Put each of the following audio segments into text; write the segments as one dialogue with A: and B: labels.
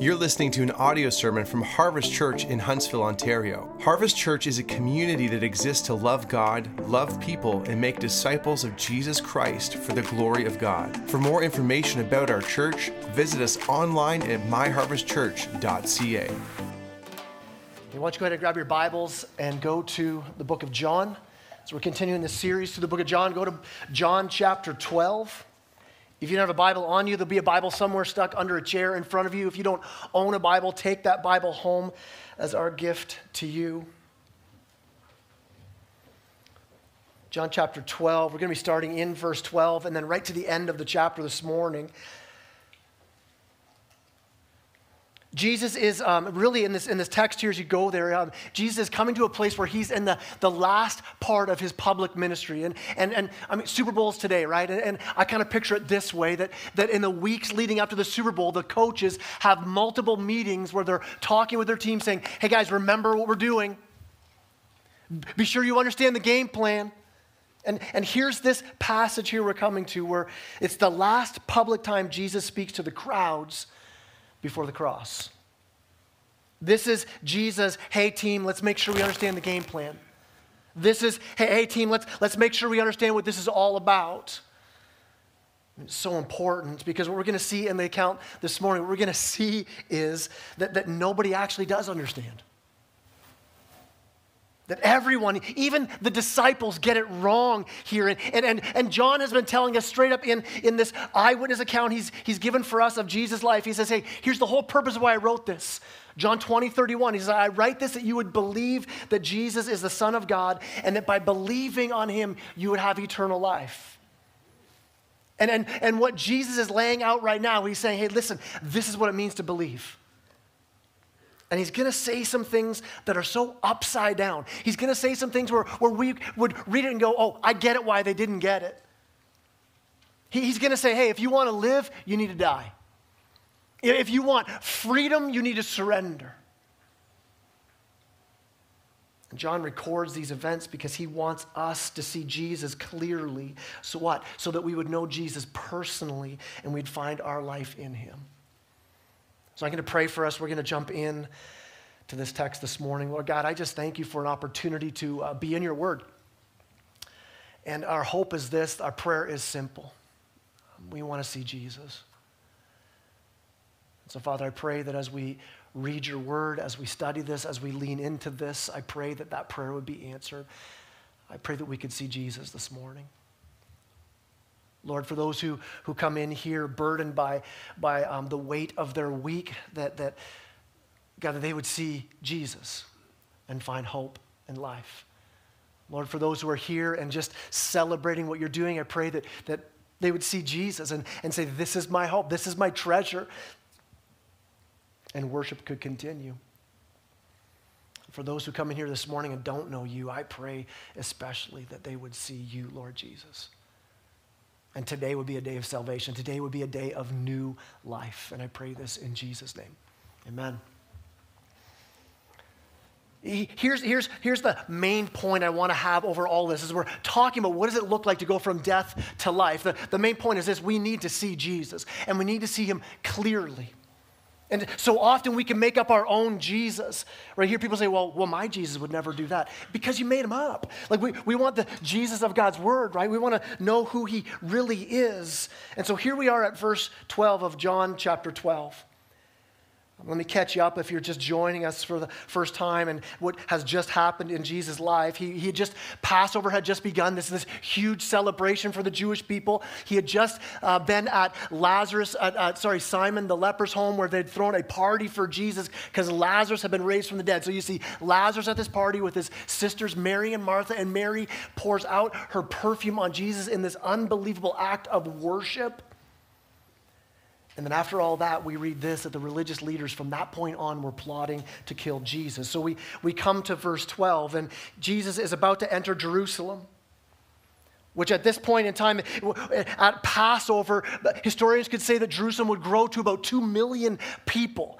A: You're listening to an audio sermon from Harvest Church in Huntsville, Ontario. Harvest Church is a community that exists to love God, love people, and make disciples of Jesus Christ for the glory of God. For more information about our church, visit us online at myharvestchurch.ca.
B: Why don't you go ahead and grab your Bibles and go to the book of John. So we're continuing this series through the book of John. Go to John chapter 12. If you don't have a Bible on you, there'll be a Bible somewhere stuck under a chair in front of you. If you don't own a Bible, take that Bible home as our gift to you. John chapter 12, we're going to be starting in verse 12 and then right to the end of the chapter this morning. Jesus is um, really in this, in this text here, as you go there, um, Jesus is coming to a place where he's in the, the last part of his public ministry. And, and, and I mean, Super Bowl's today, right? And, and I kind of picture it this way that, that in the weeks leading up to the Super Bowl, the coaches have multiple meetings where they're talking with their team saying, hey guys, remember what we're doing. Be sure you understand the game plan. And, and here's this passage here we're coming to where it's the last public time Jesus speaks to the crowds before the cross. This is Jesus, hey team, let's make sure we understand the game plan. This is, hey, hey team, let's, let's make sure we understand what this is all about. It's so important because what we're going to see in the account this morning, what we're going to see is that, that nobody actually does understand. That everyone, even the disciples, get it wrong here. And, and, and, John has been telling us straight up in, in this eyewitness account he's, he's given for us of Jesus' life. He says, Hey, here's the whole purpose of why I wrote this. John 20, 31. He says, I write this that you would believe that Jesus is the Son of God, and that by believing on him, you would have eternal life. And, and, and what Jesus is laying out right now, he's saying, Hey, listen, this is what it means to believe. And he's going to say some things that are so upside down. He's going to say some things where, where we would read it and go, oh, I get it why they didn't get it. He, he's going to say, hey, if you want to live, you need to die. If you want freedom, you need to surrender. And John records these events because he wants us to see Jesus clearly. So what? So that we would know Jesus personally and we'd find our life in him. So I'm going to pray for us. We're going to jump in to this text this morning. Lord God, I just thank you for an opportunity to uh, be in your word. And our hope is this our prayer is simple. We want to see Jesus. So, Father, I pray that as we read your word, as we study this, as we lean into this, I pray that that prayer would be answered. I pray that we could see Jesus this morning. Lord, for those who, who come in here burdened by, by um, the weight of their week, that, that, God, that they would see Jesus and find hope in life. Lord, for those who are here and just celebrating what you're doing, I pray that, that they would see Jesus and, and say, This is my hope, this is my treasure. And worship could continue. For those who come in here this morning and don't know you, I pray especially that they would see you, Lord Jesus. And today would be a day of salvation. Today would be a day of new life. And I pray this in Jesus' name. Amen. Here's, here's, here's the main point I want to have over all this is we're talking about what does it look like to go from death to life. The, the main point is this we need to see Jesus and we need to see him clearly. And so often we can make up our own Jesus. Right here, people say, well, well, my Jesus would never do that. Because you made him up. Like we, we want the Jesus of God's word, right? We want to know who he really is. And so here we are at verse 12 of John chapter 12. Let me catch you up if you're just joining us for the first time and what has just happened in Jesus' life. He, he had just, Passover had just begun. This this huge celebration for the Jewish people. He had just uh, been at Lazarus, sorry, Simon the leper's home where they'd thrown a party for Jesus because Lazarus had been raised from the dead. So you see Lazarus at this party with his sisters, Mary and Martha, and Mary pours out her perfume on Jesus in this unbelievable act of worship. And then after all that, we read this that the religious leaders from that point on were plotting to kill Jesus. So we, we come to verse 12, and Jesus is about to enter Jerusalem which at this point in time, at Passover, historians could say that Jerusalem would grow to about 2 million people.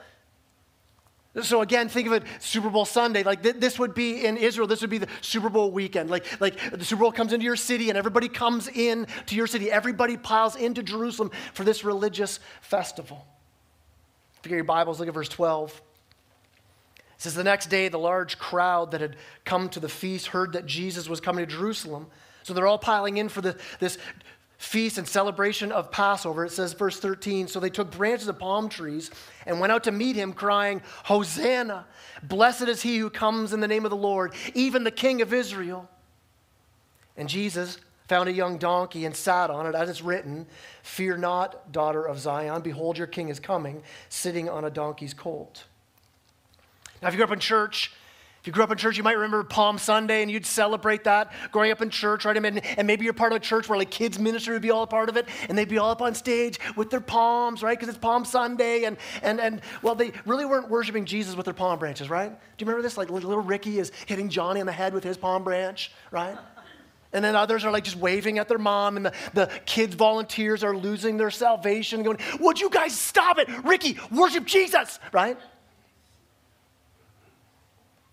B: So again, think of it Super Bowl Sunday. Like th- this would be in Israel, this would be the Super Bowl weekend. Like, like the Super Bowl comes into your city and everybody comes in to your city. Everybody piles into Jerusalem for this religious festival. If you get your Bibles, look at verse 12. It says, The next day, the large crowd that had come to the feast heard that Jesus was coming to Jerusalem. So they're all piling in for the, this feast and celebration of Passover. It says, verse 13 So they took branches of palm trees and went out to meet him, crying, Hosanna! Blessed is he who comes in the name of the Lord, even the King of Israel. And Jesus found a young donkey and sat on it, as it's written, Fear not, daughter of Zion, behold, your king is coming, sitting on a donkey's colt. Now, if you grew up in church, if you grew up in church, you might remember Palm Sunday and you'd celebrate that growing up in church, right? And, maybe you're part of a church where like kids' ministry would be all a part of it and they'd be all up on stage with their palms, right? Because it's Palm Sunday. And, and, and, well, they really weren't worshiping Jesus with their palm branches, right? Do you remember this? Like little Ricky is hitting Johnny on the head with his palm branch, right? And then others are like just waving at their mom, and the, the kids' volunteers are losing their salvation, going, Would you guys stop it? Ricky, worship Jesus, right?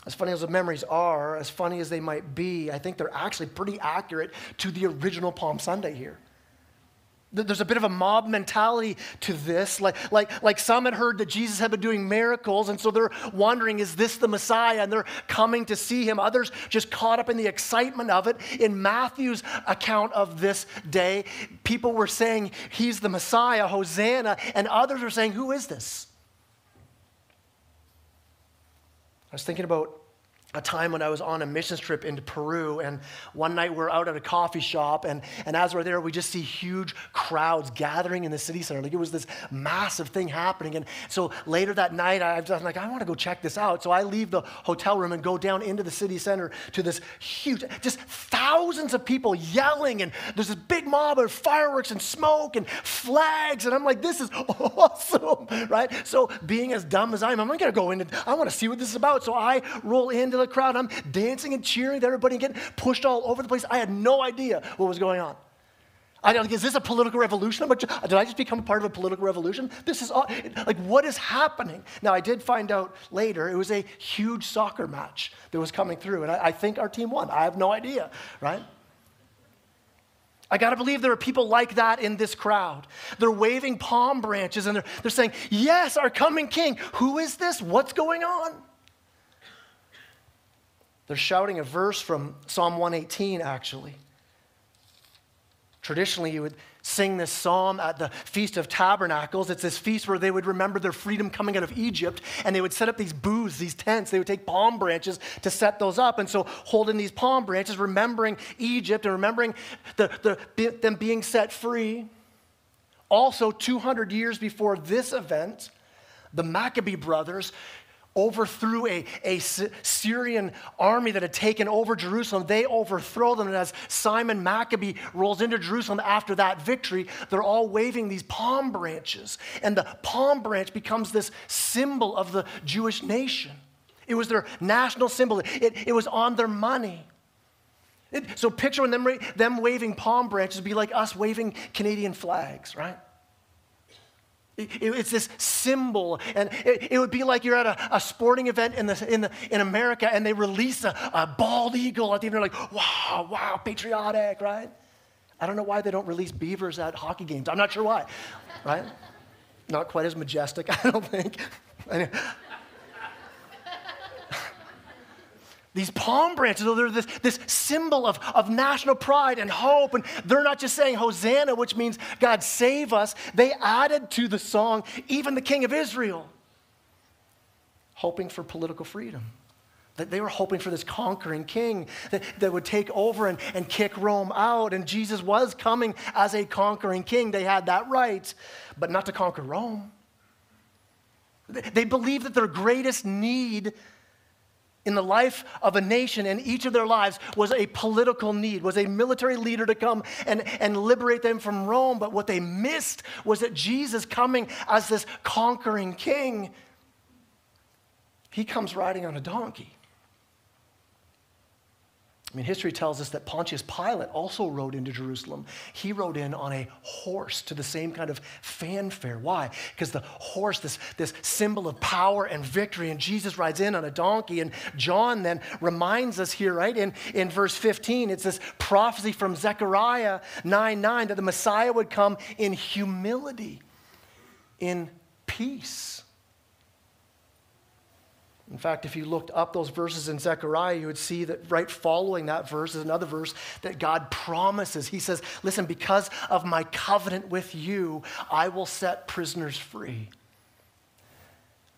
B: As funny as the memories are, as funny as they might be, I think they're actually pretty accurate to the original Palm Sunday here. There's a bit of a mob mentality to this. Like, like, like some had heard that Jesus had been doing miracles, and so they're wondering, is this the Messiah? And they're coming to see him. Others just caught up in the excitement of it. In Matthew's account of this day, people were saying, He's the Messiah, Hosanna, and others were saying, Who is this? I was thinking about a time when I was on a missions trip into Peru, and one night we're out at a coffee shop, and, and as we're there, we just see huge crowds gathering in the city center. Like it was this massive thing happening. And so later that night, I was like, I want to go check this out. So I leave the hotel room and go down into the city center to this huge, just thousands of people yelling, and there's this big mob of fireworks and smoke and flags, and I'm like, this is awesome, right? So being as dumb as I am, I'm not going to go in, I want to see what this is about. So I roll into the crowd. I'm dancing and cheering everybody getting pushed all over the place. I had no idea what was going on. I don't, is this a political revolution? Did I just become part of a political revolution? This is all, like, what is happening? Now, I did find out later it was a huge soccer match that was coming through, and I, I think our team won. I have no idea, right? I got to believe there are people like that in this crowd. They're waving palm branches and they're, they're saying, Yes, our coming king. Who is this? What's going on? They're shouting a verse from Psalm 118, actually. Traditionally, you would sing this psalm at the Feast of Tabernacles. It's this feast where they would remember their freedom coming out of Egypt, and they would set up these booths, these tents. They would take palm branches to set those up. And so, holding these palm branches, remembering Egypt and remembering the, the, them being set free. Also, 200 years before this event, the Maccabee brothers overthrew a, a Syrian army that had taken over Jerusalem. They overthrow them. And as Simon Maccabee rolls into Jerusalem after that victory, they're all waving these palm branches. And the palm branch becomes this symbol of the Jewish nation. It was their national symbol, it, it was on their money. It, so picture them, them waving palm branches be like us waving Canadian flags, right? It's this symbol. And it, it, would be like you're at a, a sporting event in, the, in, the, in America and they release a, a bald eagle at the end. They're like, wow, wow, patriotic, right? I don't know why they don't release beavers at hockey games. I'm not sure why, right? Not quite as majestic, I don't think. These palm branches, they're this, this symbol of, of national pride and hope. And they're not just saying Hosanna, which means God save us. They added to the song even the King of Israel, hoping for political freedom. That they were hoping for this conquering king that, that would take over and, and kick Rome out. And Jesus was coming as a conquering king. They had that right, but not to conquer Rome. They believed that their greatest need in the life of a nation and each of their lives was a political need, was a military leader to come and, and liberate them from Rome. But what they missed was that Jesus coming as this conquering king, he comes riding on a donkey. I mean, history tells us that Pontius Pilate also rode into Jerusalem. He rode in on a horse to the same kind of fanfare. Why? Because the horse, this, this symbol of power and victory, and Jesus rides in on a donkey. And John then reminds us here, right, in, in verse 15, it's this prophecy from Zechariah 9 9 that the Messiah would come in humility, in peace In fact, if you looked up those verses in Zechariah, you would see that right following that verse is another verse that God promises. He says, Listen, because of my covenant with you, I will set prisoners free.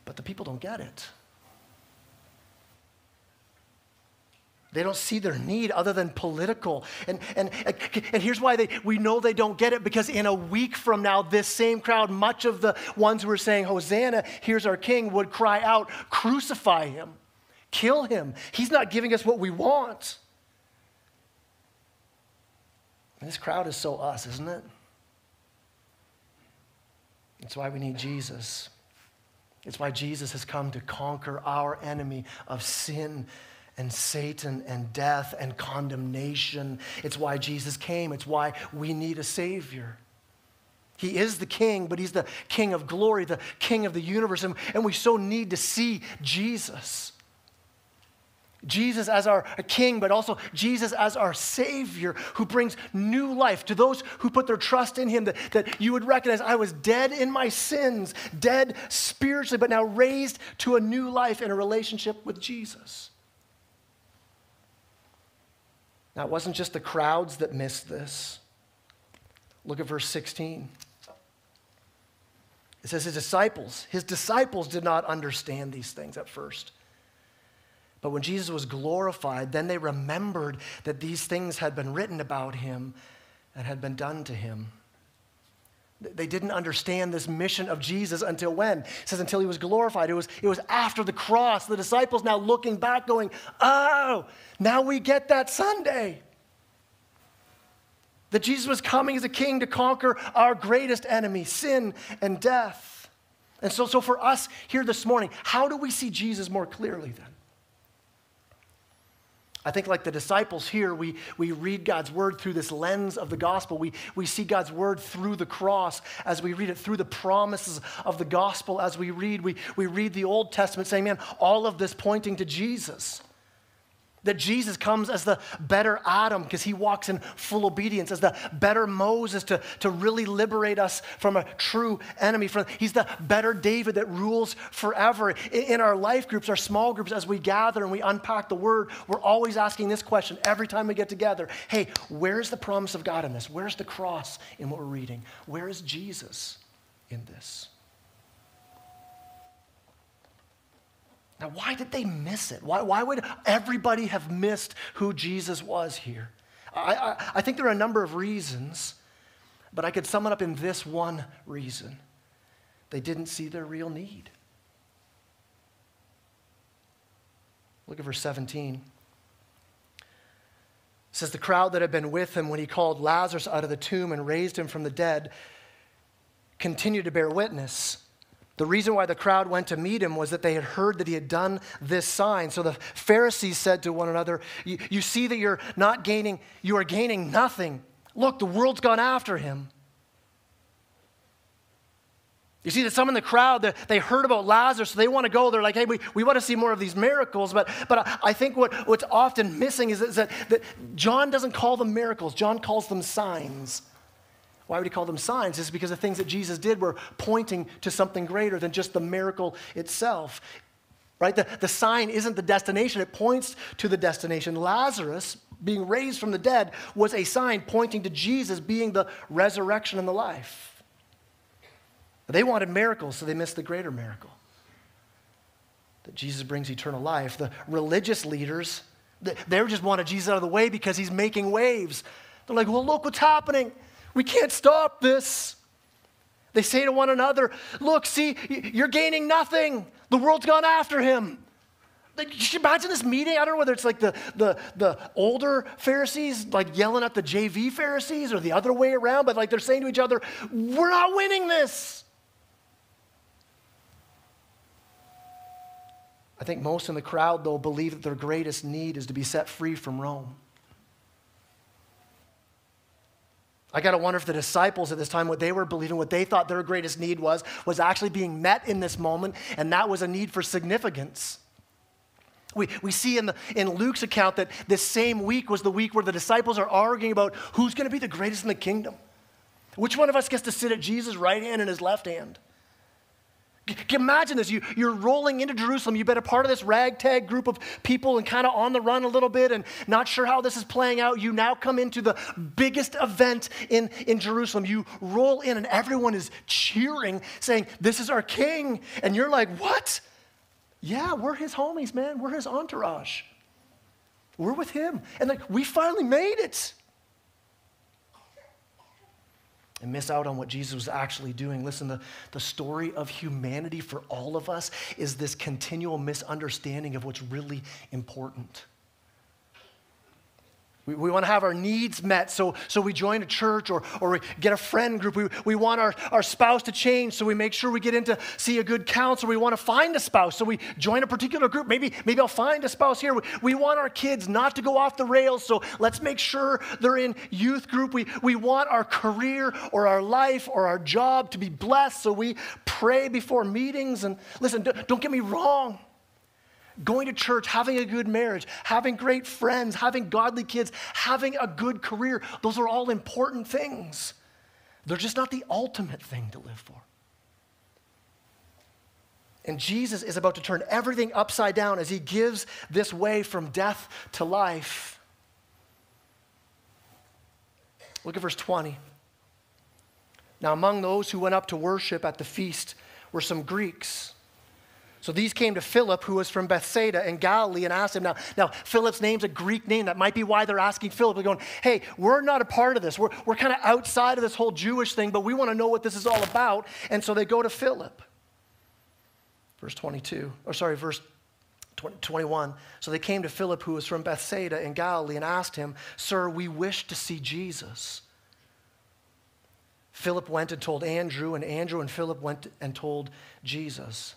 B: But the people don't get it. They don't see their need other than political. And, and, and here's why they, we know they don't get it because in a week from now, this same crowd, much of the ones who are saying, Hosanna, here's our king, would cry out, crucify him, kill him. He's not giving us what we want. And this crowd is so us, isn't it? That's why we need Jesus. It's why Jesus has come to conquer our enemy of sin and Satan and death and condemnation. It's why Jesus came. It's why we need a Savior. He is the King, but He's the King of glory, the King of the universe. And, and we so need to see Jesus. Jesus as our King, but also Jesus as our Savior who brings new life to those who put their trust in Him. That, that you would recognize I was dead in my sins, dead spiritually, but now raised to a new life in a relationship with Jesus. Now, it wasn't just the crowds that missed this. Look at verse 16. It says his disciples, his disciples did not understand these things at first. But when Jesus was glorified, then they remembered that these things had been written about him and had been done to him. They didn't understand this mission of Jesus until when? It says until he was glorified. It was, it was after the cross. The disciples now looking back, going, Oh, now we get that Sunday. That Jesus was coming as a king to conquer our greatest enemy, sin and death. And so, so for us here this morning, how do we see Jesus more clearly then? I think, like the disciples here, we, we read God's word through this lens of the gospel. We, we see God's word through the cross as we read it, through the promises of the gospel as we read. We, we read the Old Testament saying, man, all of this pointing to Jesus. That Jesus comes as the better Adam because he walks in full obedience, as the better Moses to, to really liberate us from a true enemy. He's the better David that rules forever. In our life groups, our small groups, as we gather and we unpack the word, we're always asking this question every time we get together Hey, where's the promise of God in this? Where's the cross in what we're reading? Where is Jesus in this? Now, why did they miss it? Why, why would everybody have missed who Jesus was here? I, I, I think there are a number of reasons, but I could sum it up in this one reason they didn't see their real need. Look at verse 17. It says, The crowd that had been with him when he called Lazarus out of the tomb and raised him from the dead continued to bear witness. The reason why the crowd went to meet him was that they had heard that he had done this sign. So the Pharisees said to one another, You, you see that you're not gaining, you are gaining nothing. Look, the world's gone after him. You see that some in the crowd, they heard about Lazarus, so they want to go. They're like, hey, we, we want to see more of these miracles. But, but I think what, what's often missing is, is that, that John doesn't call them miracles, John calls them signs. Why would he call them signs? It's because the things that Jesus did were pointing to something greater than just the miracle itself. Right? The, the sign isn't the destination, it points to the destination. Lazarus, being raised from the dead, was a sign pointing to Jesus being the resurrection and the life. They wanted miracles, so they missed the greater miracle that Jesus brings eternal life. The religious leaders, they just wanted Jesus out of the way because he's making waves. They're like, well, look what's happening. We can't stop this. They say to one another, Look, see, you're gaining nothing. The world's gone after him. You should imagine this meeting. I don't know whether it's like the, the, the older Pharisees like yelling at the JV Pharisees or the other way around, but like they're saying to each other, We're not winning this. I think most in the crowd, though, believe that their greatest need is to be set free from Rome. I got to wonder if the disciples at this time, what they were believing, what they thought their greatest need was, was actually being met in this moment, and that was a need for significance. We, we see in, the, in Luke's account that this same week was the week where the disciples are arguing about who's going to be the greatest in the kingdom. Which one of us gets to sit at Jesus' right hand and his left hand? Imagine this. You, you're rolling into Jerusalem. You've been a part of this ragtag group of people and kind of on the run a little bit and not sure how this is playing out. You now come into the biggest event in, in Jerusalem. You roll in and everyone is cheering, saying, This is our king. And you're like, What? Yeah, we're his homies, man. We're his entourage. We're with him. And like, we finally made it and miss out on what Jesus was actually doing. Listen, the, the story of humanity for all of us is this continual misunderstanding of what's really important. We, we want to have our needs met, so, so we join a church or, or we get a friend group. We, we want our, our spouse to change, so we make sure we get in to see a good counselor. We want to find a spouse, so we join a particular group. Maybe, maybe I'll find a spouse here. We, we want our kids not to go off the rails, so let's make sure they're in youth group. We, we want our career or our life or our job to be blessed, so we pray before meetings. And listen, don't get me wrong going to church, having a good marriage, having great friends, having godly kids, having a good career, those are all important things. They're just not the ultimate thing to live for. And Jesus is about to turn everything upside down as he gives this way from death to life. Look at verse 20. Now, among those who went up to worship at the feast were some Greeks. So these came to Philip, who was from Bethsaida in Galilee, and asked him. Now, now Philip's name's a Greek name. That might be why they're asking Philip. They're going, hey, we're not a part of this. We're, we're kind of outside of this whole Jewish thing, but we want to know what this is all about. And so they go to Philip. Verse 22, or sorry, verse 21. So they came to Philip, who was from Bethsaida in Galilee, and asked him, Sir, we wish to see Jesus. Philip went and told Andrew, and Andrew and Philip went and told Jesus.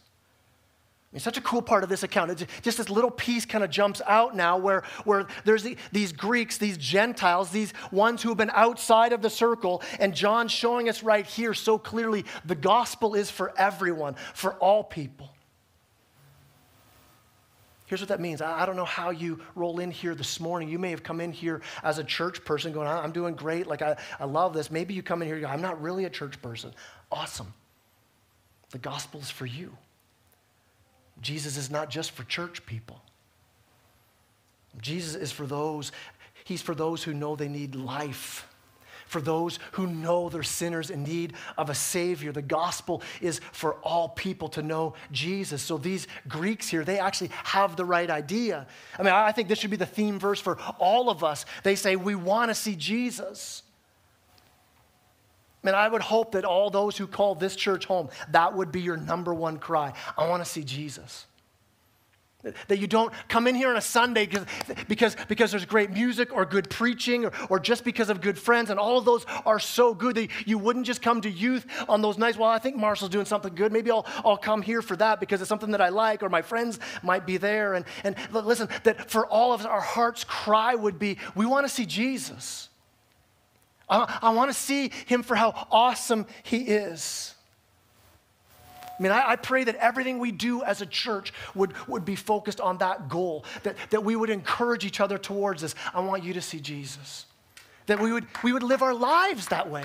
B: I mean, such a cool part of this account. It's just this little piece kind of jumps out now where, where there's the, these Greeks, these Gentiles, these ones who have been outside of the circle, and John's showing us right here so clearly the gospel is for everyone, for all people. Here's what that means. I don't know how you roll in here this morning. You may have come in here as a church person going, I'm doing great. Like, I, I love this. Maybe you come in here, go, I'm not really a church person. Awesome. The gospel is for you. Jesus is not just for church people. Jesus is for those, he's for those who know they need life. For those who know they're sinners in need of a Savior. The gospel is for all people to know Jesus. So these Greeks here, they actually have the right idea. I mean, I think this should be the theme verse for all of us. They say, We want to see Jesus. And I would hope that all those who call this church home, that would be your number one cry. I want to see Jesus. That you don't come in here on a Sunday because, because, there's great music or good preaching or, or just because of good friends, and all of those are so good that you wouldn't just come to youth on those nights. Well, I think Marshall's doing something good. Maybe I'll, I'll come here for that because it's something that I like, or my friends might be there. And, and listen, that for all of us, our heart's cry would be we want to see Jesus. I, I want to see him for how awesome he is. I mean, I, I, pray that everything we do as a church would, would be focused on that goal, that, that we would encourage each other towards this. I want you to see Jesus. That we would, we would live our lives that way.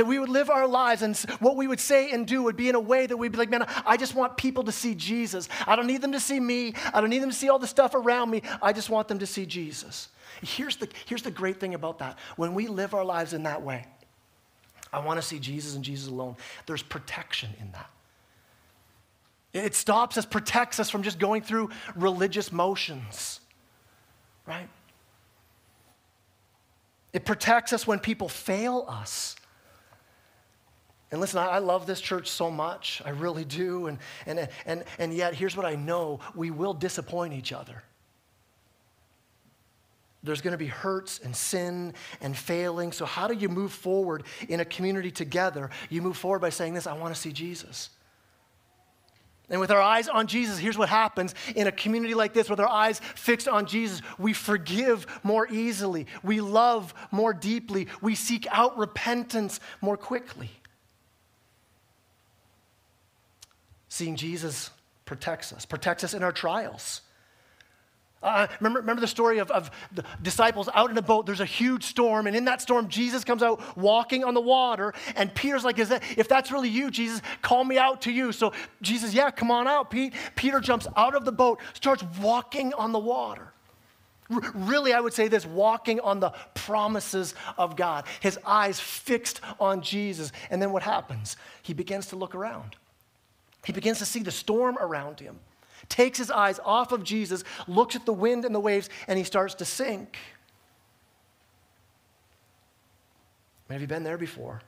B: That we would live our lives and what we would say and do would be in a way that we'd be like, man, I just want people to see Jesus. I don't need them to see me. I don't need them to see all the stuff around me. I just want them to see Jesus. Here's the, here's the great thing about that. When we live our lives in that way, I want to see Jesus and Jesus alone. There's protection in that. It stops us, protects us from just going through religious motions, right? It protects us when people fail us. And listen, I, love this church so much. I really do. And, and, and, and yet, here's what I know we will disappoint each other. There's going to be hurts and sin and failing. So, how do you move forward in a community together? You move forward by saying this I want to see Jesus. And with our eyes on Jesus, here's what happens in a community like this, with our eyes fixed on Jesus, we forgive more easily, we love more deeply, we seek out repentance more quickly. Seeing Jesus protects us, protects us in our trials. Uh, remember, remember the story of, of the disciples out in a boat. There's a huge storm, and in that storm, Jesus comes out walking on the water. And Peter's like, Is that, If that's really you, Jesus, call me out to you. So Jesus, yeah, come on out, Pete. Peter jumps out of the boat, starts walking on the water. R- really, I would say this walking on the promises of God, his eyes fixed on Jesus. And then what happens? He begins to look around, he begins to see the storm around him takes his eyes off of Jesus, looks at the wind and the waves, and he starts to sink. Have you been there before?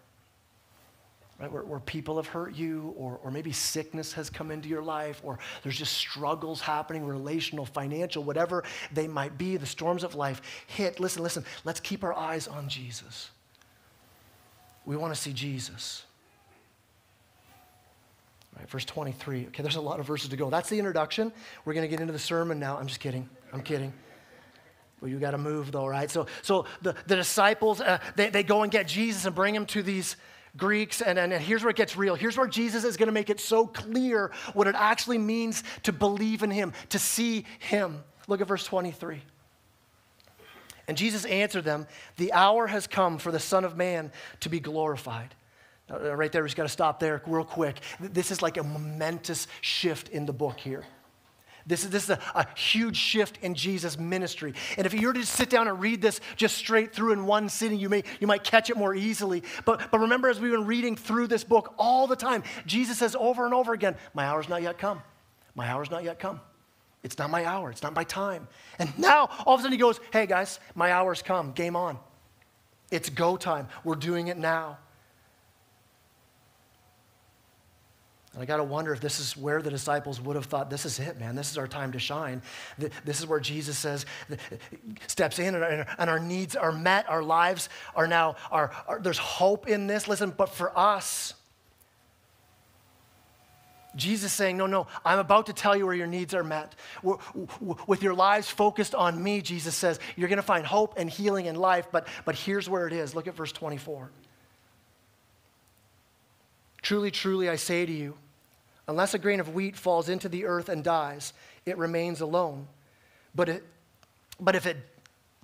B: Right, where, where, people have hurt you, or, or maybe sickness has come into your life, or there's just struggles happening, relational, financial, whatever they might be, the storms of life hit. Listen, listen, let's keep our eyes on Jesus. We want to see Jesus. Right, verse 23. Okay, there's a lot of verses to go. That's the introduction. We're going to get into the sermon now. I'm just kidding. I'm kidding. Well, you got to move though, right? So, so the, the disciples, uh, they, they go and get Jesus and bring him to these Greeks. And, and, and here's where it gets real. Here's where Jesus is going to make it so clear what it actually means to believe in him, to see him. Look at verse 23. And Jesus answered them, The hour has come for the Son of Man to be glorified. Uh, right there, we just got to stop there real quick. This is like a momentous shift in the book here. This is, this is a, a, huge shift in Jesus' ministry. And if you were to sit down and read this just straight through in one sitting, you, may, you might catch it more easily. But, but remember, as we've been reading through this book all the time, Jesus says over and over again, My hour's not yet come. My hour's not yet come. It's not my hour. It's not my time. And now, all of a sudden, he goes, Hey, guys, my hour's come. Game on. It's go time. We're doing it now. And I got to wonder if this is where the disciples would have thought, this is it, man. This is our time to shine. This is where Jesus says, steps in and our needs are met. Our lives are now, there's hope in this. Listen, but for us, Jesus saying, No, no, I'm about to tell you where your needs are met. With your lives focused on me, Jesus says, you're going to find hope and healing in life. But, but here's where it is. Look at verse 24. Truly, truly, I say to you, unless a grain of wheat falls into the earth and dies, it remains alone. But, it, but if it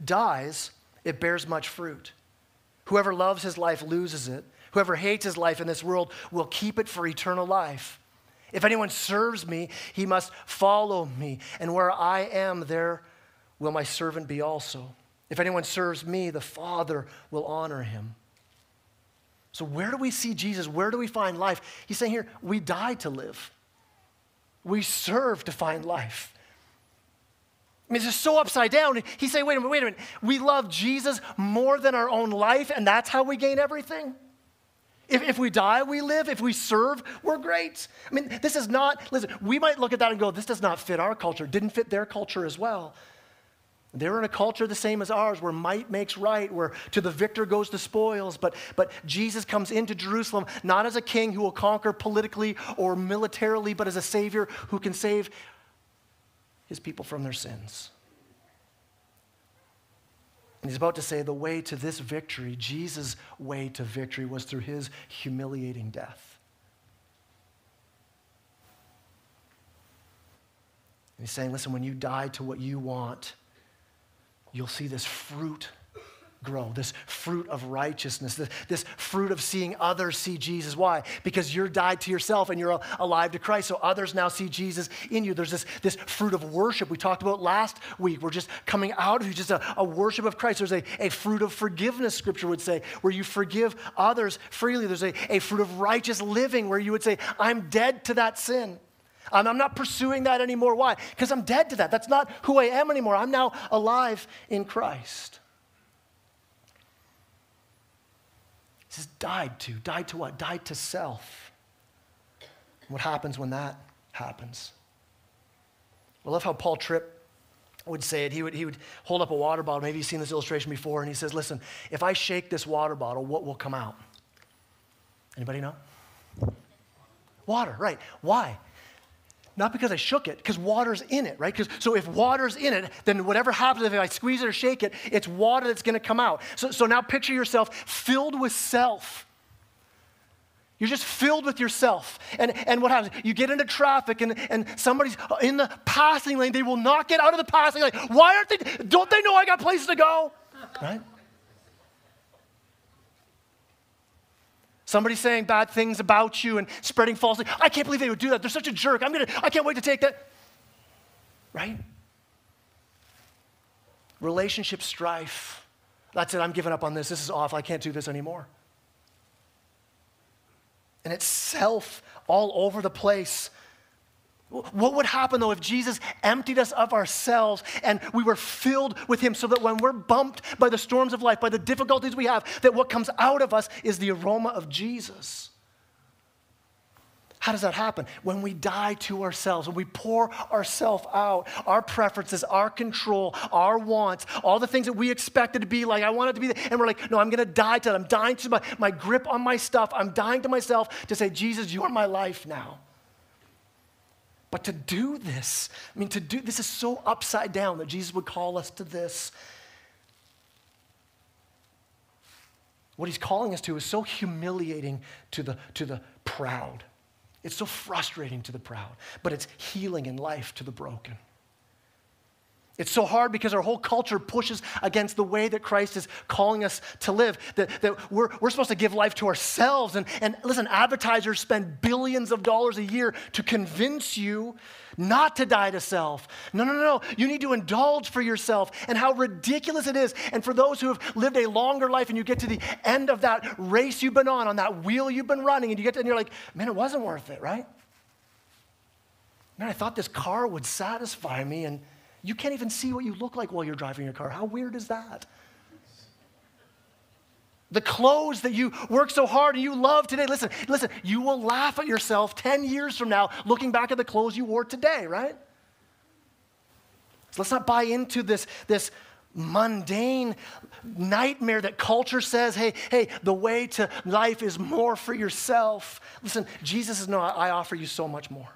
B: dies, it bears much fruit. Whoever loves his life loses it. Whoever hates his life in this world will keep it for eternal life. If anyone serves me, he must follow me. And where I am, there will my servant be also. If anyone serves me, the Father will honor him. So, where do we see Jesus? Where do we find life? He's saying here, we die to live, we serve to find life. I mean, it's just so upside down. He's saying, wait a minute, wait a minute. We love Jesus more than our own life, and that's how we gain everything? If, if we die, we live. If we serve, we're great. I mean, this is not, listen, we might look at that and go, this does not fit our culture. Didn't fit their culture as well. They were in a culture the same as ours where might makes right, where to the victor goes the spoils. But, but Jesus comes into Jerusalem not as a king who will conquer politically or militarily, but as a savior who can save his people from their sins. And he's about to say the way to this victory, Jesus' way to victory, was through his humiliating death. And he's saying, listen, when you die to what you want, you'll see this fruit grow, this fruit of righteousness, this, this, fruit of seeing others see Jesus. Why? Because you're died to yourself and you're alive to Christ, so others now see Jesus in you. There's this, this fruit of worship we talked about last week. We're just coming out of just a, a worship of Christ. There's a, a fruit of forgiveness, scripture would say, where you forgive others freely. There's a, a fruit of righteous living where you would say, I'm dead to that sin. I'm not pursuing that anymore. Why? Because I'm dead to that. That's not who I am anymore. I'm now alive in Christ. He says, died to. Died to what? Died to self. What happens when that happens? I love how Paul Tripp would say it. He would, he would hold up a water bottle. Maybe you've seen this illustration before. And he says, Listen, if I shake this water bottle, what will come out? Anybody know? Water, right. Why? Not because I shook it, because water's in it, right? Because So if water's in it, then whatever happens, if I squeeze it or shake it, it's water that's to come out. So, so now picture yourself filled with self. You're just filled with yourself. And, and what happens? You get into traffic and, and somebody's in the passing lane. They will not get out of the passing lane. Why aren't they? Don't they know I got places to go? Right? Somebody saying bad things about you and spreading falsely. I can't believe they would do that. They're such a jerk. I'm gonna, I can't wait to take that. Right? Relationship strife. That's it. I'm giving up on this. This is off. I can't do this anymore. And it's self all over the place. What would happen though if Jesus emptied us of ourselves and we were filled with Him so that when we're bumped by the storms of life, by the difficulties we have, that what comes out of us is the aroma of Jesus? How does that happen? When we die to ourselves, when we pour ourselves out, our preferences, our control, our wants, all the things that we expected to be like, I want it to be, and we're like, no, I'm going to die to that. I'm dying to my, my grip on my stuff. I'm dying to myself to say, Jesus, you're my life now. But to do this, I mean, to do this is so upside down that Jesus would call us to this. What he's calling us to is so humiliating to the, to the proud. It's so frustrating to the proud, but it's healing in life to the broken. It's so hard because our whole culture pushes against the way that Christ is calling us to live. That, that we're, we're supposed to give life to ourselves. And, and listen, advertisers spend billions of dollars a year to convince you not to die to self. No, no, no, no. You need to indulge for yourself. And how ridiculous it is. And for those who have lived a longer life and you get to the end of that race you've been on, on that wheel you've been running, and you get to, and you're like, man, it wasn't worth it, right? Man, I thought this car would satisfy me. And you can't even see what you look like while you're driving your car. How weird is that? The clothes that you work so hard and you love today. Listen, listen, you will laugh at yourself 10 years from now looking back at the clothes you wore today, right? So let's not buy into this, this mundane nightmare that culture says, hey, hey, the way to life is more for yourself. Listen, Jesus is no, I offer you so much more.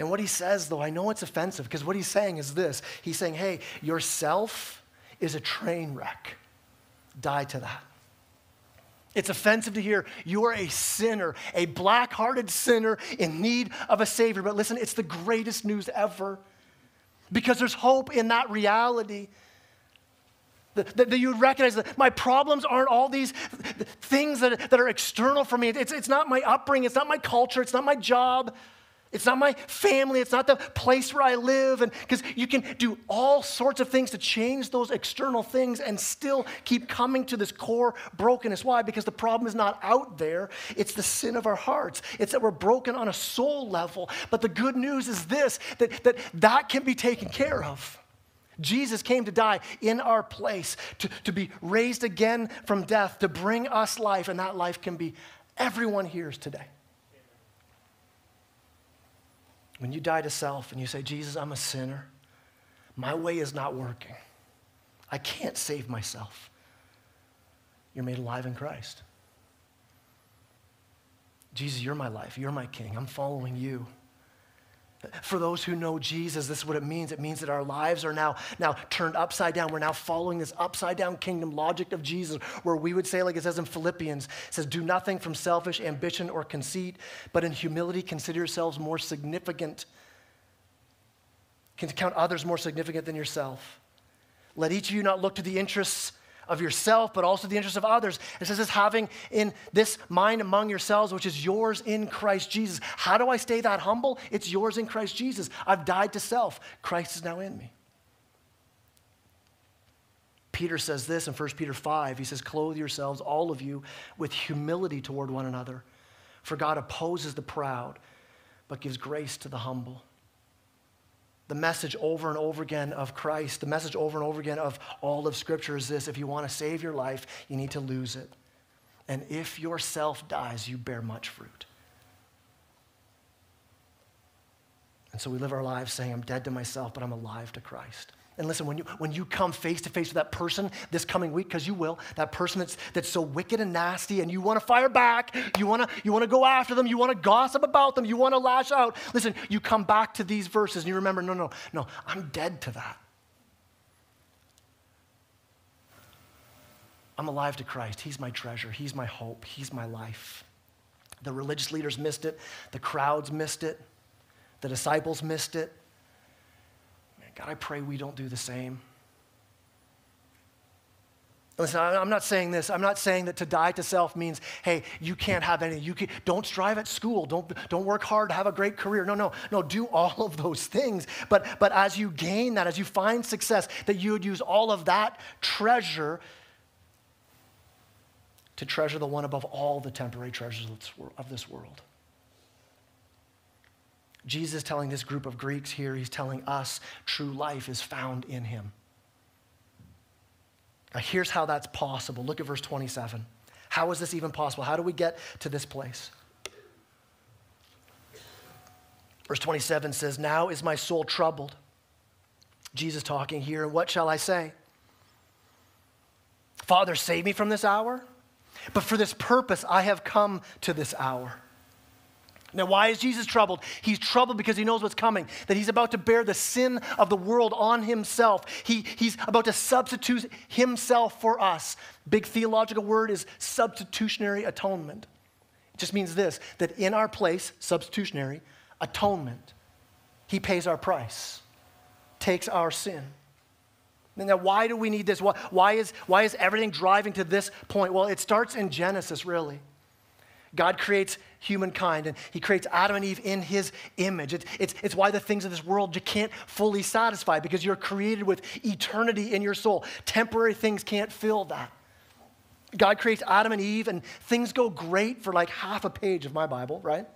B: And what he says, though, I know it's offensive because what he's saying is this He's saying, hey, yourself is a train wreck. Die to that. It's offensive to hear you are a sinner, a black hearted sinner in need of a Savior. But listen, it's the greatest news ever because there's hope in that reality. That, you recognize that my problems aren't all these things that, that are external for me. It's, it's not my upbringing, it's not my culture, it's not my job. It's not my family. It's not the place where I live. And because you can do all sorts of things to change those external things and still keep coming to this core brokenness. Why? Because the problem is not out there. It's the sin of our hearts. It's that we're broken on a soul level. But the good news is this that that, that can be taken care of. Jesus came to die in our place, to, to be raised again from death, to bring us life, and that life can be everyone here's today. When you die to self and you say, Jesus, I'm a sinner, my way is not working, I can't save myself, you're made alive in Christ. Jesus, you're my life. You're my king. I'm following you. For those who know Jesus, this is what it means. It means that our lives are now, now turned upside down. We're now following this upside down kingdom logic of Jesus, where we would say, like it says in Philippians, it says, Do nothing from selfish ambition or conceit, but in humility consider yourselves more significant. Can count others more significant than yourself. Let each of you not look to the interests of yourself, but also the interests of others. It says, "This having in this mind among yourselves, which is yours in Christ Jesus. How do I stay that humble? It's yours in Christ Jesus. I've died to self. Christ is now in me. Peter says this in 1 Peter 5. He says, Clothe yourselves, all of you, with humility toward one another. For God opposes the proud, but gives grace to the humble the message over and over again of Christ, the message over and over again of all of Scripture is this if you want to save your life, you need to lose it. And if yourself dies, you bear much fruit. And so we live our lives saying, I'm dead to myself, but I'm alive to Christ. And listen, when you, when you come face to face with that person this coming week, because you will, that person that's, that's so wicked and nasty, and you want to fire back, you want to you wanna go after them, you want to gossip about them, you want to lash out. Listen, you come back to these verses and you remember, no, no, no, I'm dead to that. I'm alive to Christ. He's my treasure. He's my hope. He's my life. The religious leaders missed it. The crowds missed it. The disciples missed it. God, I pray we don't do the same. Listen, I'm not saying this. I'm not saying that to die to self means, hey, you can't have any. You can, don't strive at school. Don't, don't work hard have a great career. No, no, no. Do all of those things. But, but as you gain that, as you find success, that you would use all of that treasure to treasure the one above all the temporary treasures of this world. Jesus telling this group of Greeks here, he's telling us true life is found in him. Now, here's how that's possible. Look at verse 27. How is this even possible? How do we get to this place? Verse 27 says, Now is my soul troubled. Jesus talking here, and what shall I say? Father, save me from this hour. But for this purpose, I have come to this hour. Now, why is Jesus troubled? He's troubled because he knows what's coming, that he's about to bear the sin of the world on himself. He, he's about to substitute himself for us. Big theological word is substitutionary atonement. It just means this that in our place, substitutionary, atonement, he pays our price, takes our sin. Now, why do we need this? Why, why, is, why is everything driving to this point? Well, it starts in Genesis, really. God creates humankind and he creates Adam and Eve in his image. It's, it's, it's why the things of this world you can't fully satisfy because you're created with eternity in your soul. Temporary things can't fill that. God creates Adam and Eve and things go great for like half a page of my Bible, right?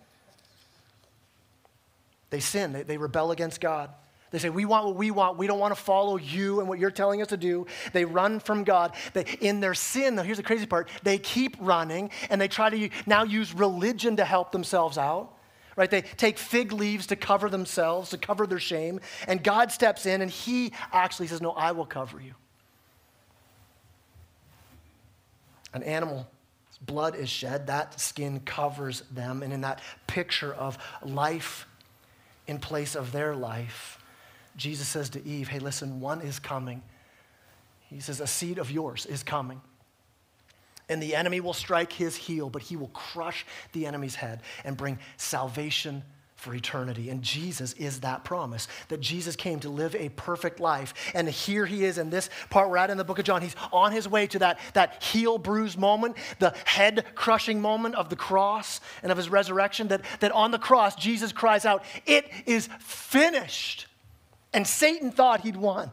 B: They sin, they, they rebel against God. They say, We want what we want. We don't want to follow you and what you're telling us to do. They run from God. They, in their sin, though, here's the crazy part they keep running and they try to now use religion to help themselves out. Right? They take fig leaves to cover themselves, to cover their shame. And God steps in and He actually says, No, I will cover you. An animal blood is shed, that skin covers them. And in that picture of life in place of their life, Jesus says to Eve, Hey, listen, one is coming. He says, A seed of yours is coming. And the enemy will strike his heel, but he will crush the enemy's head and bring salvation for eternity. And Jesus is that promise that Jesus came to live a perfect life. And here he is in this part at in the book of John. He's on his way to that, that heel bruised moment, the head crushing moment of the cross and of his resurrection. That, that on the cross, Jesus cries out, It is finished. And Satan thought he'd won.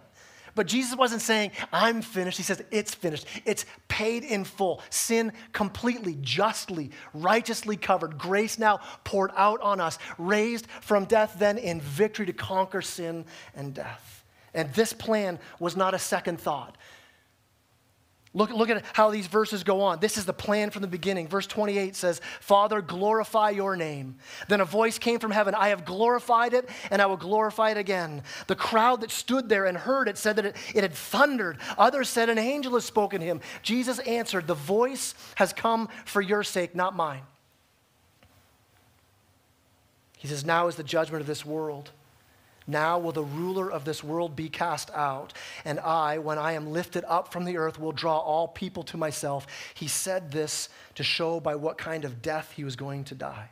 B: But Jesus wasn't saying, I'm finished. He says, It's finished. It's paid in full. Sin completely, justly, righteously covered. Grace now poured out on us, raised from death, then in victory to conquer sin and death. And this plan was not a second thought. Look, look at how these verses go on. This is the plan from the beginning. Verse 28 says, Father, glorify your name. Then a voice came from heaven I have glorified it, and I will glorify it again. The crowd that stood there and heard it said that it, it had thundered. Others said, An angel has spoken to him. Jesus answered, The voice has come for your sake, not mine. He says, Now is the judgment of this world. Now will the ruler of this world be cast out, and I, when I am lifted up from the earth, will draw all people to myself. He said this to show by what kind of death he was going to die.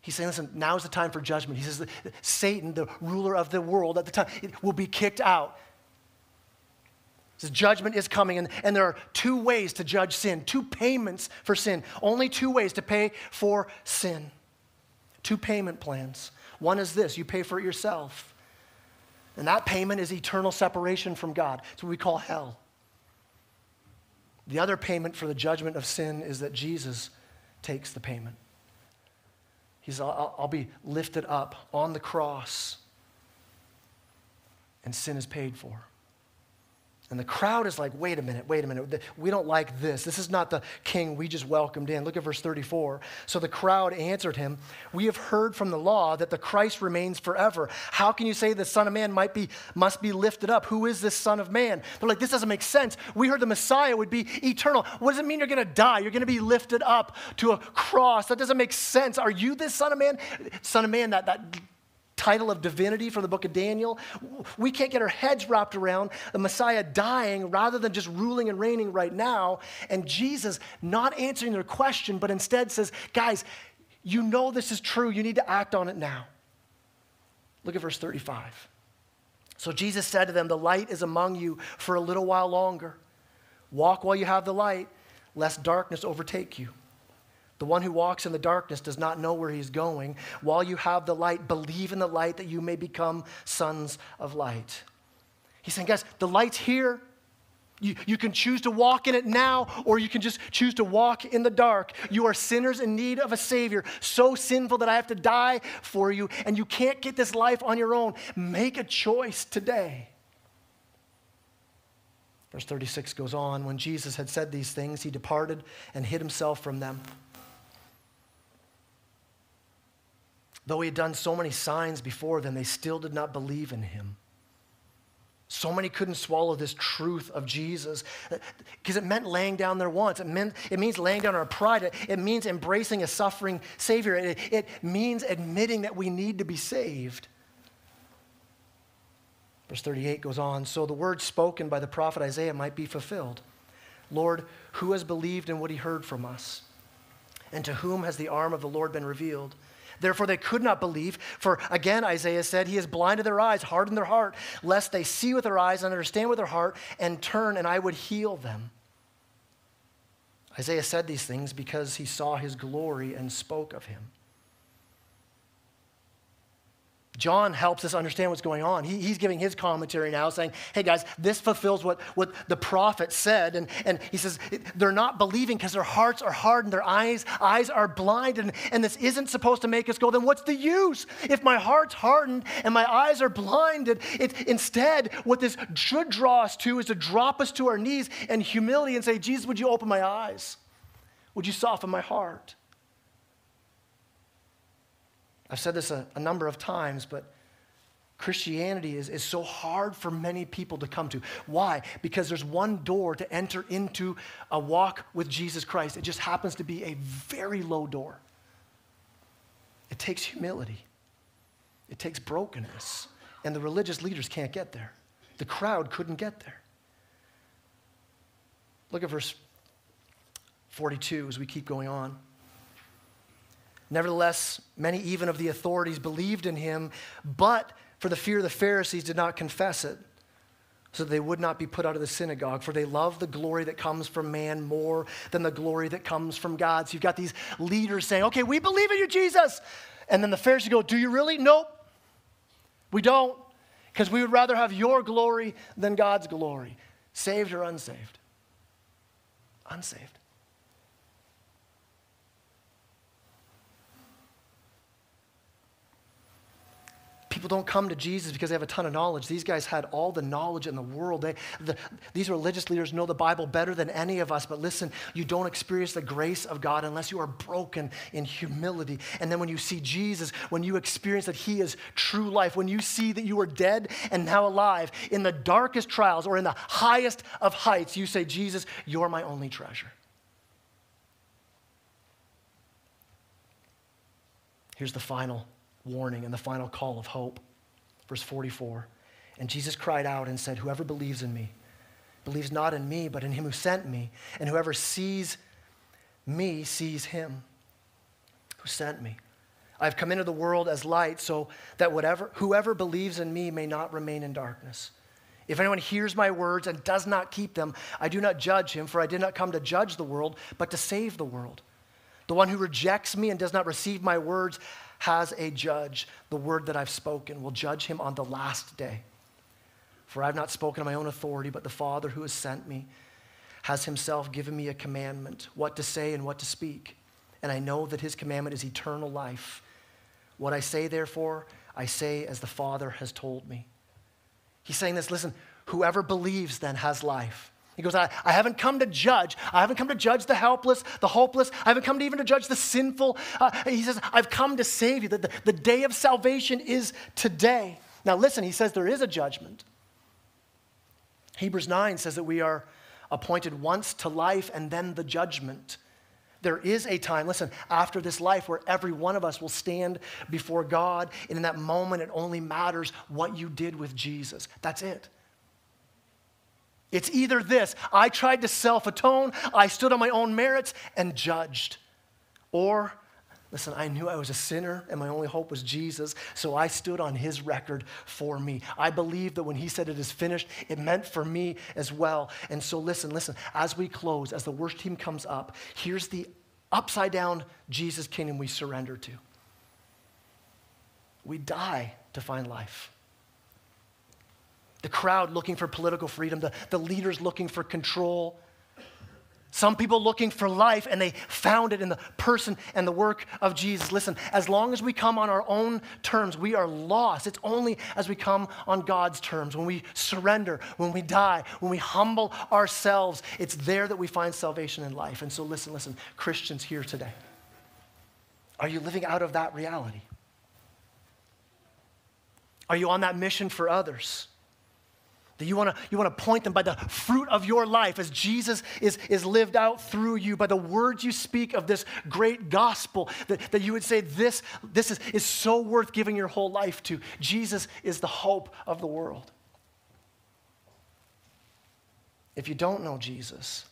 B: He's saying, listen, now is the time for judgment. He says, Satan, the ruler of the world at the time, will be kicked out. He says, judgment is coming, and, and there are two ways to judge sin, two payments for sin. Only two ways to pay for sin. Two payment plans. One is this you pay for it yourself. And that payment is eternal separation from God. It's what we call hell. The other payment for the judgment of sin is that Jesus takes the payment. He's, I'll, I'll be lifted up on the cross, and sin is paid for. And the crowd is like, wait a minute, wait a minute. We don't like this. This is not the king we just welcomed in. Look at verse 34. So the crowd answered him, We have heard from the law that the Christ remains forever. How can you say the Son of Man might be, must be lifted up? Who is this Son of Man? They're like, This doesn't make sense. We heard the Messiah would be eternal. What does it mean you're going to die? You're going to be lifted up to a cross. That doesn't make sense. Are you this Son of Man? Son of Man, that, that title of divinity from the book of Daniel. We can't get our heads wrapped around the Messiah dying rather than just ruling and reigning right now. And Jesus not answering their question, but instead says, guys, you know this is true. You need to act on it now. Look at verse 35. So Jesus said to them, The light is among you for a little while longer. Walk while you have the light, lest darkness overtake you. The one who walks in the darkness does not know where he's going. While you have the light, believe in the light that you may become sons of light. He's saying, guys, the light's here. You, you can choose to walk in it now, or you can just choose to walk in the dark. You are sinners in need of a Savior, so sinful that I have to die for you, and you can't get this life on your own. Make a choice today. Verse 36 goes on When Jesus had said these things, he departed and hid himself from them. Though he had done so many signs before them, they still did not believe in him. So many couldn't swallow this truth of Jesus because it meant laying down their wants. It, meant, it means laying down our pride. It, it means embracing a suffering Savior. It, it means admitting that we need to be saved. Verse 38 goes on So the word spoken by the prophet Isaiah might be fulfilled Lord, who has believed in what he heard from us? And to whom has the arm of the Lord been revealed? Therefore, they could not believe. For again, Isaiah said, He has blinded their eyes, hardened their heart, lest they see with their eyes and understand with their heart and turn, and I would heal them. Isaiah said these things because he saw his glory and spoke of him. John helps us understand what's going on. He, he's giving his commentary now, saying, Hey guys, this fulfills what, what the prophet said. And, and he says, They're not believing because their hearts are hardened, their eyes, eyes are blind, and, and this isn't supposed to make us go, Then what's the use? If my heart's hardened and my eyes are blinded, it, instead, what this should draw us to is to drop us to our knees in humility and say, Jesus, would you open my eyes? Would you soften my heart? I've said this a, a number of times, but Christianity is, is so hard for many people to come to. Why? Because there's one door to enter into a walk with Jesus Christ. It just happens to be a very low door. It takes humility, it takes brokenness. And the religious leaders can't get there. The crowd couldn't get there. Look at verse 42 as we keep going on. Nevertheless, many even of the authorities believed in him, but for the fear of the Pharisees did not confess it, so that they would not be put out of the synagogue, for they love the glory that comes from man more than the glory that comes from God. So you've got these leaders saying, Okay, we believe in you, Jesus. And then the Pharisees go, Do you really? Nope. We don't, because we would rather have your glory than God's glory. Saved or unsaved? Unsaved. People don't come to Jesus because they have a ton of knowledge. These guys had all the knowledge in the world. They, the, these religious leaders know the Bible better than any of us. But listen, you don't experience the grace of God unless you are broken in humility. And then when you see Jesus, when you experience that He is true life, when you see that you are dead and now alive in the darkest trials or in the highest of heights, you say, Jesus, you're my only treasure. Here's the final warning and the final call of hope. Verse 44 And Jesus cried out and said, Whoever believes in me, believes not in me, but in him who sent me. And whoever sees me sees him who sent me. I have come into the world as light so that whatever, whoever believes in me may not remain in darkness. If anyone hears my words and does not keep them, I do not judge him, for I did not come to judge the world, but to save the world. The one who rejects me and does not receive my words has a judge. The word that I've spoken will judge him on the last day. For I have not spoken on my own authority, but the Father who has sent me has himself given me a commandment, what to say and what to speak. And I know that his commandment is eternal life. What I say, therefore, I say as the Father has told me. He's saying this listen, whoever believes then has life. He goes, I, I, haven't come to judge. I haven't come to judge the helpless, the hopeless. I haven't come to even to judge the sinful. Uh, he says, I've come to save you. The, the, the day of salvation is today. Now, listen, he says there is a judgment. Hebrews 9 says that we are appointed once to life and then the judgment. There is a time, listen, after this life where every one of us will stand before God, and in that moment, it only matters what you did with Jesus. That's it. It's either this I tried to self atone, I stood on my own merits and judged, or Listen, I knew I was a sinner and my only hope was Jesus, so I stood on his record for me. I believe that when he said it is finished, it meant for me as well. And so, listen, listen, as we close, as the worship team comes up, here's the upside down Jesus kingdom we surrender to. We die to find life. The crowd looking for political freedom, the, the leaders looking for control some people looking for life and they found it in the person and the work of Jesus. Listen, as long as we come on our own terms, we are lost. It's only as we come on God's terms, when we surrender, when we die, when we humble ourselves, it's there that we find salvation in life. And so, listen, listen, Christians here today, are you living out of that reality? Are you on that mission for others? That you want to you want to point them by the fruit of your life as Jesus is, is lived out through you, by the words you speak of this great gospel, that, that you would say, This, this is, is so worth giving your whole life to. Jesus is the hope of the world. If you don't know Jesus,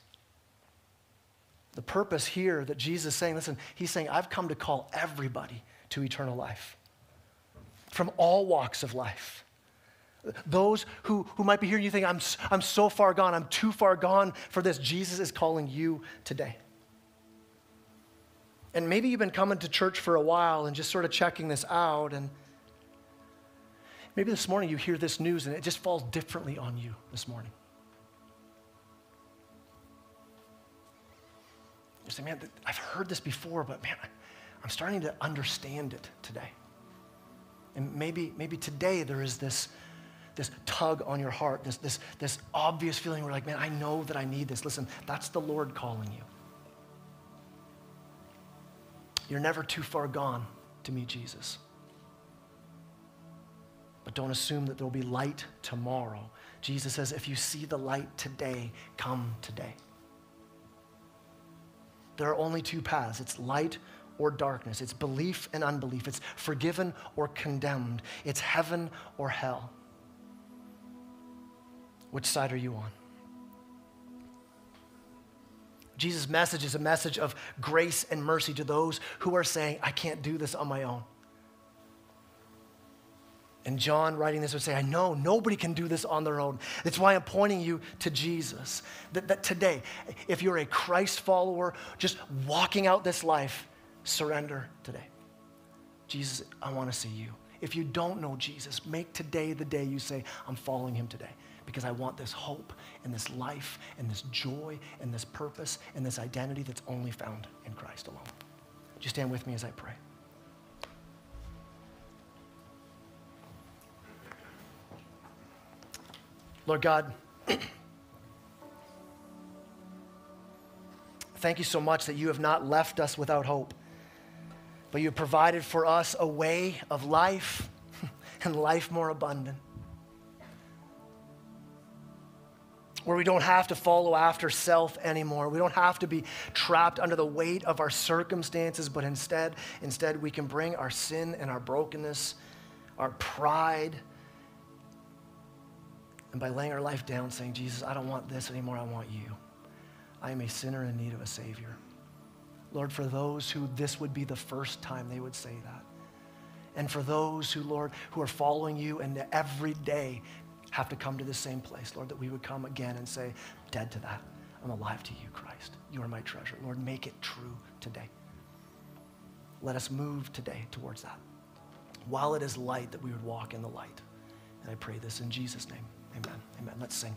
B: the purpose here that Jesus is saying, listen, he's saying, I've come to call everybody to eternal life from all walks of life. Those who, who might be here, you think, I'm, I'm so far gone, I'm too far gone for this. Jesus is calling you today. And maybe you've been coming to church for a while and just sort of checking this out. And maybe this morning you hear this news and it just falls differently on you this morning. You say, man, I've heard this before, but man, I'm starting to understand it today. And maybe, maybe today there is this this tug on your heart, this, this, this obvious feeling where, like, man, I know that I need this. Listen, that's the Lord calling you. You're never too far gone to meet Jesus. But don't assume that there'll be light tomorrow. Jesus says, if you see the light today, come today. There are only two paths it's light or darkness, it's belief and unbelief, it's forgiven or condemned, it's heaven or hell. Which side are you on? Jesus' message is a message of grace and mercy to those who are saying, I can't do this on my own. And John, writing this, would say, I know nobody can do this on their own. That's why I'm pointing you to Jesus. That, that today, if you're a Christ follower, just walking out this life, surrender today. Jesus, I want to see you. If you don't know Jesus, make today the day you say, I'm following him today because I want this hope and this life and this joy and this purpose and this identity that's only found in Christ alone. Just stand with me as I pray. Lord God, thank you so much that you have not left us without hope, but you have provided for us a way of life and life more abundant. Where we don't have to follow after self anymore. We don't have to be trapped under the weight of our circumstances, but instead, instead we can bring our sin and our brokenness, our pride, and by laying our life down saying, Jesus, I don't want this anymore, I want you. I am a sinner in need of a Savior. Lord, for those who this would be the first time they would say that. And for those who, Lord, who are following you and every day have to come to the same place, Lord, that we would come again and say, dead to that. I'm alive to you, Christ. You are my treasure. Lord, make it true today. Let us move today towards that. While it is light, that we would walk in the light. And I pray this in Jesus' name. Amen. Amen. Let's sing.